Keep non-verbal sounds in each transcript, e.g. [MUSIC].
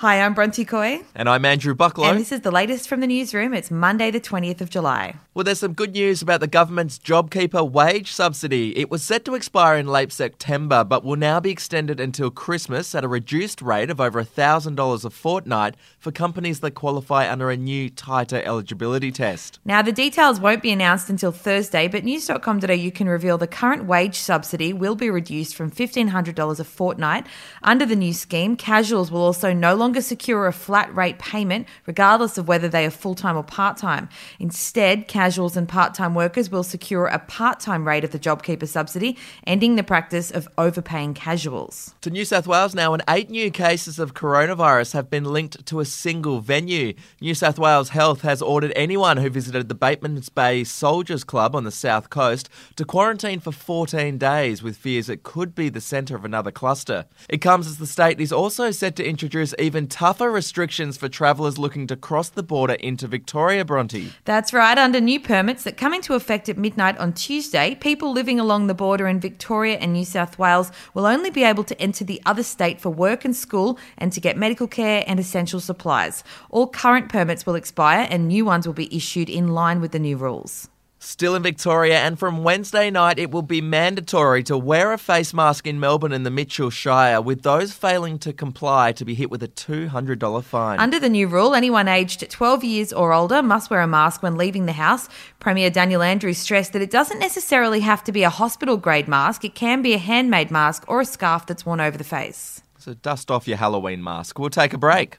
Hi, I'm Bronte Coy. And I'm Andrew Bucklow. And this is the latest from the newsroom. It's Monday, the 20th of July. Well, there's some good news about the government's JobKeeper wage subsidy. It was set to expire in late September, but will now be extended until Christmas at a reduced rate of over $1,000 a fortnight for companies that qualify under a new, tighter eligibility test. Now, the details won't be announced until Thursday, but news.com.au you can reveal the current wage subsidy will be reduced from $1,500 a fortnight. Under the new scheme, casuals will also no longer longer secure a flat rate payment, regardless of whether they are full time or part time. Instead, casuals and part time workers will secure a part time rate of the JobKeeper subsidy, ending the practice of overpaying casuals. To New South Wales now, and eight new cases of coronavirus have been linked to a single venue. New South Wales Health has ordered anyone who visited the Batemans Bay Soldiers Club on the south coast to quarantine for 14 days with fears it could be the centre of another cluster. It comes as the state is also set to introduce even even tougher restrictions for travellers looking to cross the border into Victoria, Bronte. That's right. Under new permits that come into effect at midnight on Tuesday, people living along the border in Victoria and New South Wales will only be able to enter the other state for work and school and to get medical care and essential supplies. All current permits will expire and new ones will be issued in line with the new rules. Still in Victoria, and from Wednesday night, it will be mandatory to wear a face mask in Melbourne and the Mitchell Shire, with those failing to comply to be hit with a $200 fine. Under the new rule, anyone aged 12 years or older must wear a mask when leaving the house. Premier Daniel Andrews stressed that it doesn't necessarily have to be a hospital grade mask, it can be a handmade mask or a scarf that's worn over the face. So dust off your Halloween mask. We'll take a break.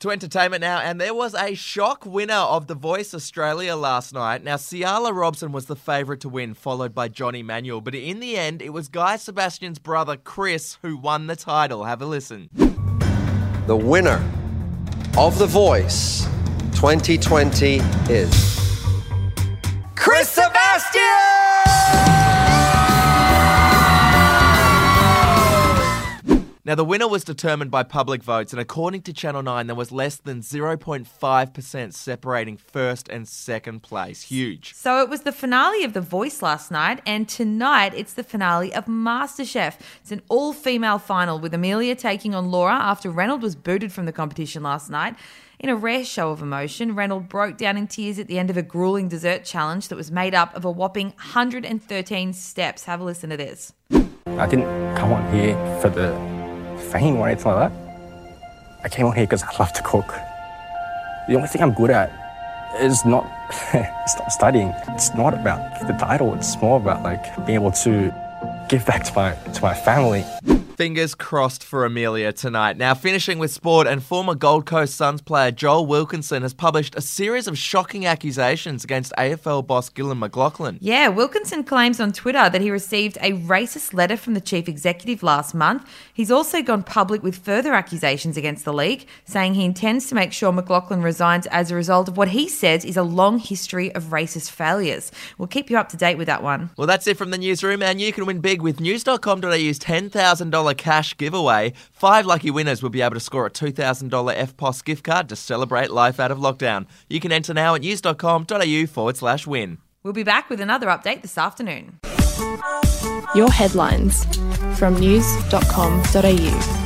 To entertainment now, and there was a shock winner of The Voice Australia last night. Now, Ciala Robson was the favourite to win, followed by Johnny Manuel, but in the end, it was Guy Sebastian's brother Chris who won the title. Have a listen. The winner of The Voice 2020 is Chris Now, the winner was determined by public votes, and according to Channel 9, there was less than 0.5% separating first and second place. Huge. So it was the finale of The Voice last night, and tonight it's the finale of MasterChef. It's an all female final with Emelia taking on Laura after Reynolds was booted from the competition last night. In a rare show of emotion, Reynolds broke down in tears at the end of a grueling dessert challenge that was made up of a whopping 113 steps. Have a listen to this. I didn't come on here for the fame or anything like that. I came on here because I love to cook. The only thing I'm good at is not, [LAUGHS] it's not studying. It's not about the title. It's more about like being able to give back to my to my family. Fingers crossed for Emelia tonight. Now, finishing with sport, and former Gold Coast Suns player Joel Wilkinson has published a series of shocking accusations against AFL boss Gillon McLachlan. Yeah, Wilkinson claims on Twitter that he received a racist letter from the chief executive last month. He's also gone public with further accusations against the league, saying he intends to make sure McLachlan resigns as a result of what he says is a long history of racist failures. We'll keep you up to date with that one. Well, that's it from the newsroom, and you can win big with news.com.au's $10,000 cash giveaway. Five lucky winners will be able to score a $2,000 EFTPOS gift card to celebrate life out of lockdown. You can enter now at news.com.au forward slash win. We'll be back with another update this afternoon. Your headlines from news.com.au.